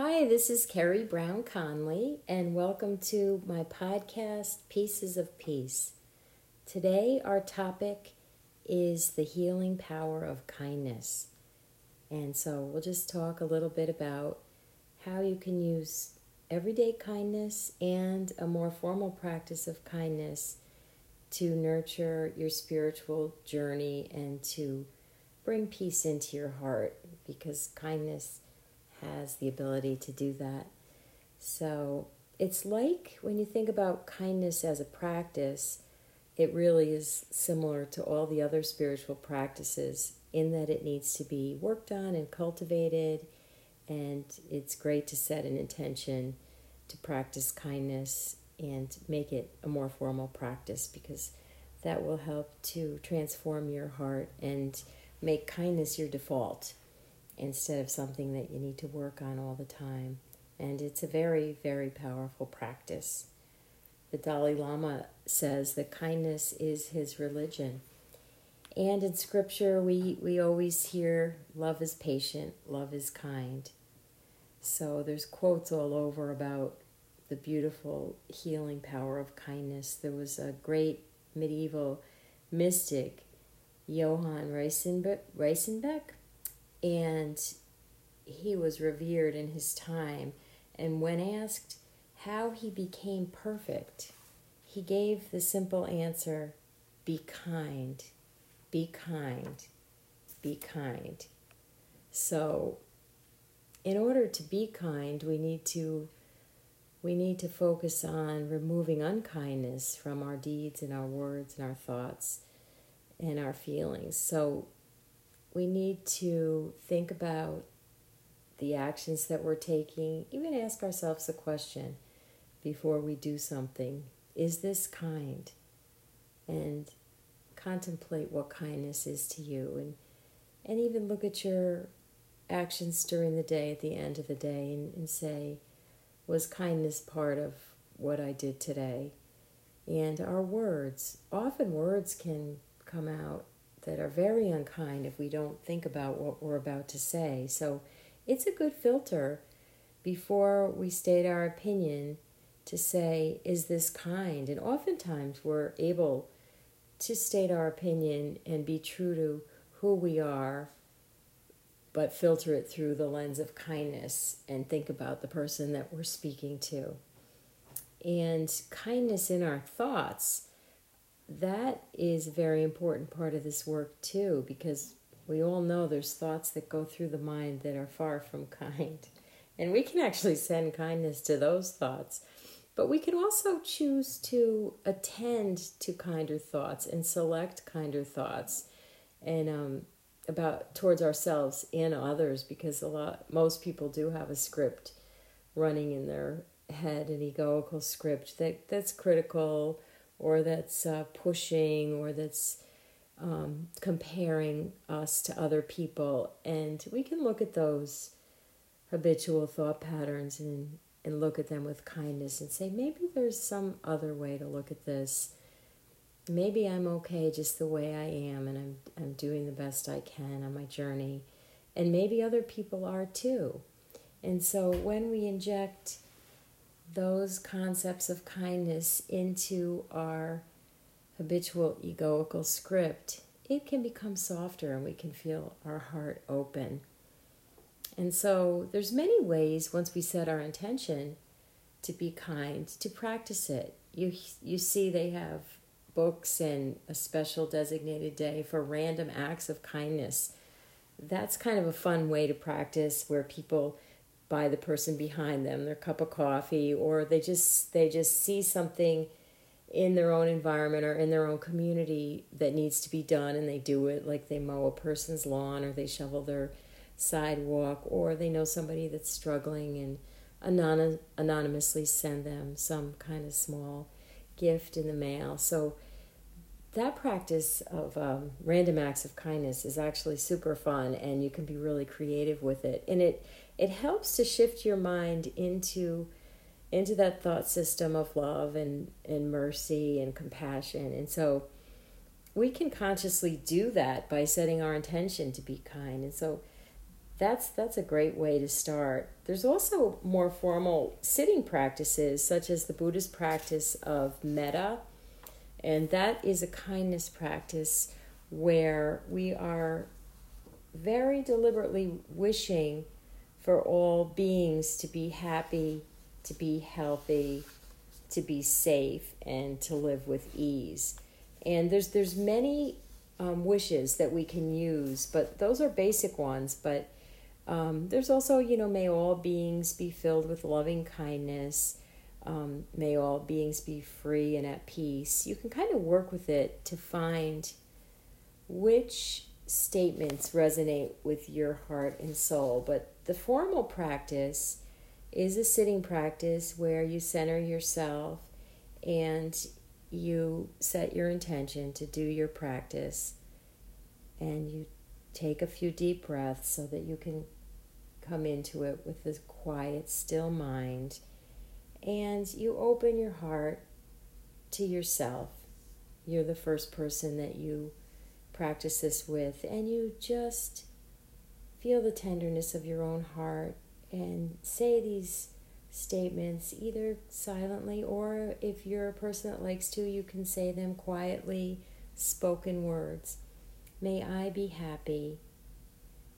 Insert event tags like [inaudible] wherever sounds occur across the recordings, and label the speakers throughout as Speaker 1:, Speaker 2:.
Speaker 1: Hi, this is Carrie Brown Conley, and welcome to my podcast, Pieces of Peace. Today, our topic is the healing power of kindness. And so, we'll just talk a little bit about how you can use everyday kindness and a more formal practice of kindness to nurture your spiritual journey and to bring peace into your heart because kindness has the ability to do that. So it's like when you think about kindness as a practice, it really is similar to all the other spiritual practices in that it needs to be worked on and cultivated. And it's great to set an intention to practice kindness and make it a more formal practice because that will help to transform your heart and make kindness your default instead of something that you need to work on all the time. And it's a very, very powerful practice. The Dalai Lama says that kindness is his religion. And in scripture, we, we always hear love is patient, love is kind. So there's quotes all over about the beautiful healing power of kindness. There was a great medieval mystic, Johann Reisenbeck, and he was revered in his time. And when asked how he became perfect, he gave the simple answer be kind, be kind, be kind. So, in order to be kind, we need to we need to focus on removing unkindness from our deeds and our words and our thoughts and our feelings. So we need to think about the actions that we're taking, even ask ourselves a question before we do something Is this kind? And contemplate what kindness is to you and, and even look at your actions during the day at the end of the day and, and say, Was kindness part of what I did today? And our words, often words can come out that are very unkind if we don't think about what we're about to say. So it's a good filter before we state our opinion to say, is this kind? And oftentimes we're able to state our opinion and be true to who we are, but filter it through the lens of kindness and think about the person that we're speaking to. And kindness in our thoughts that is a very important part of this work too, because we all know there's thoughts that go through the mind that are far from [laughs] kind. And we can actually send kindness to those thoughts. But we can also choose to attend to kinder thoughts and select kinder thoughts and um, about towards ourselves and others because a lot most people do have a script running in their head, an egoical script that, that's critical or that's uh, pushing or that's um, comparing us to other people. And we can look at those habitual thought patterns and, and look at them with kindness and say, maybe there's some other way to look at this. Maybe I'm okay just the way I am and I'm, I'm doing the best I can on my journey. And maybe other people are too. And so when we inject those concepts of kindness into our habitual egoical script, it can become softer and we can feel our heart open. And so there's many ways once we set our intention to be kind to practice it. You you see they have books and a special designated day for random acts of kindness. That's kind of a fun way to practice where people buy the person behind them their cup of coffee or they just they just see something in their own environment or in their own community that needs to be done and they do it like they mow a person's lawn or they shovel their sidewalk or they know somebody that's struggling and anon- anonymously send them some kind of small gift in the mail. So that practice of um, random acts of kindness is actually super fun and you can be really creative with it. And it it helps to shift your mind into into that thought system of love and, and mercy and compassion. And so we can consciously do that by setting our intention to be kind. And so that's that's a great way to start. There's also more formal sitting practices, such as the Buddhist practice of metta, and that is a kindness practice where we are very deliberately wishing for all beings to be happy, to be healthy, to be safe, and to live with ease. And there's there's many um, wishes that we can use, but those are basic ones. But um, there's also, you know, may all beings be filled with loving kindness. Um, may all beings be free and at peace. You can kind of work with it to find which statements resonate with your heart and soul. But the formal practice is a sitting practice where you center yourself and you set your intention to do your practice and you take a few deep breaths so that you can come into it with a quiet, still mind. And you open your heart to yourself. You're the first person that you practice this with, and you just feel the tenderness of your own heart and say these statements either silently or if you're a person that likes to, you can say them quietly, spoken words. May I be happy.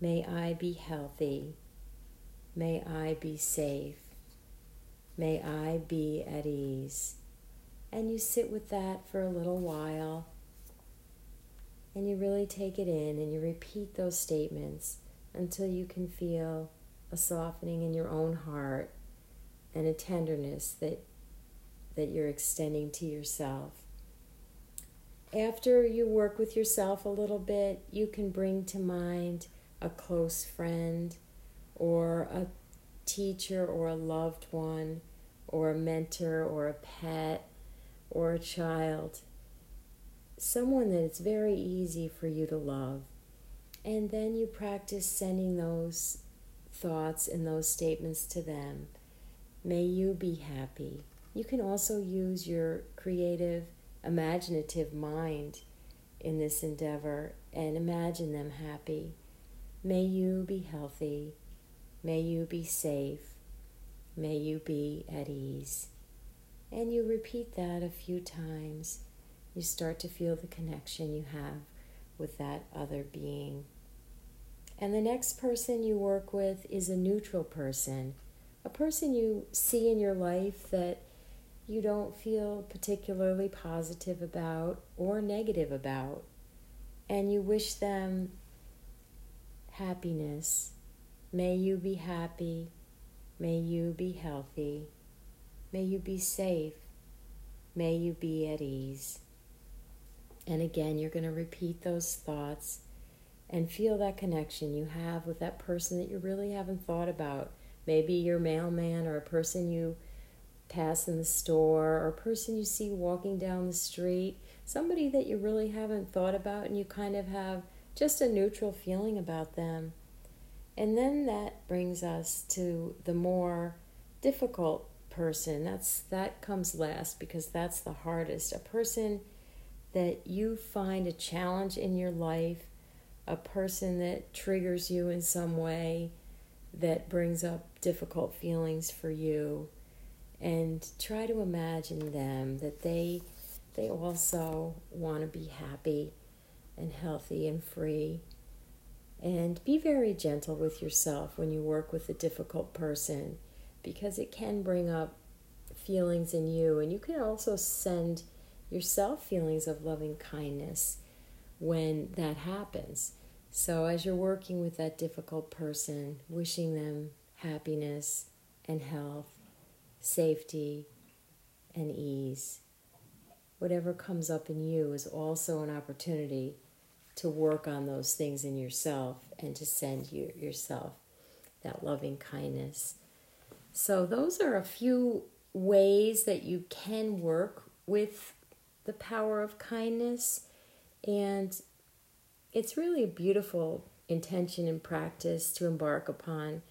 Speaker 1: May I be healthy. May I be safe. May I be at ease. And you sit with that for a little while and you really take it in and you repeat those statements until you can feel a softening in your own heart and a tenderness that that you're extending to yourself. After you work with yourself a little bit, you can bring to mind a close friend or a teacher or a loved one or a mentor or a pet or a child. Someone that it's very easy for you to love. And then you practice sending those thoughts and those statements to them. May you be happy. You can also use your creative, imaginative mind in this endeavor and imagine them happy. May you be healthy. May you be safe. May you be at ease. And you repeat that a few times. You start to feel the connection you have with that other being. And the next person you work with is a neutral person a person you see in your life that you don't feel particularly positive about or negative about, and you wish them happiness. May you be happy. May you be healthy. May you be safe. May you be at ease. And again, you're going to repeat those thoughts and feel that connection you have with that person that you really haven't thought about Maybe your mailman or a person you pass in the store or a person you see walking down the street, somebody that you really haven't thought about and you kind of have just a neutral feeling about them. And then that brings us to the more difficult person. That's that comes last because that's the hardest. A person that you find a challenge in your life, a person that triggers you in some way, that brings up difficult feelings for you and try to imagine them that they they also want to be happy and healthy and free. And be very gentle with yourself when you work with a difficult person because it can bring up feelings in you and you can also send yourself feelings of loving kindness when that happens so, as you're working with that difficult person, wishing them happiness and health, safety and ease, whatever comes up in you is also an opportunity to work on those things in yourself and to send you yourself that loving kindness. So, those are a few ways that you can work with the power of kindness. And it's really a beautiful intention and practice to embark upon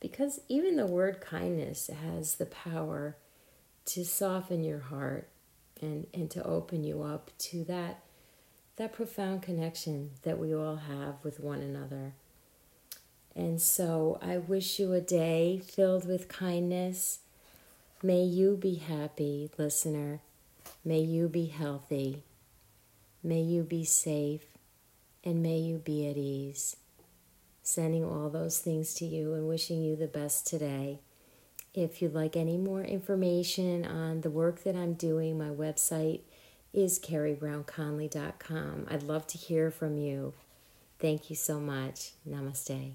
Speaker 1: because even the word kindness has the power to soften your heart and, and to open you up to that that profound connection that we all have with one another. And so I wish you a day filled with kindness. May you be happy, listener. May you be healthy. May you be safe. And may you be at ease. Sending all those things to you and wishing you the best today. If you'd like any more information on the work that I'm doing, my website is carriebrownconley.com. I'd love to hear from you. Thank you so much. Namaste.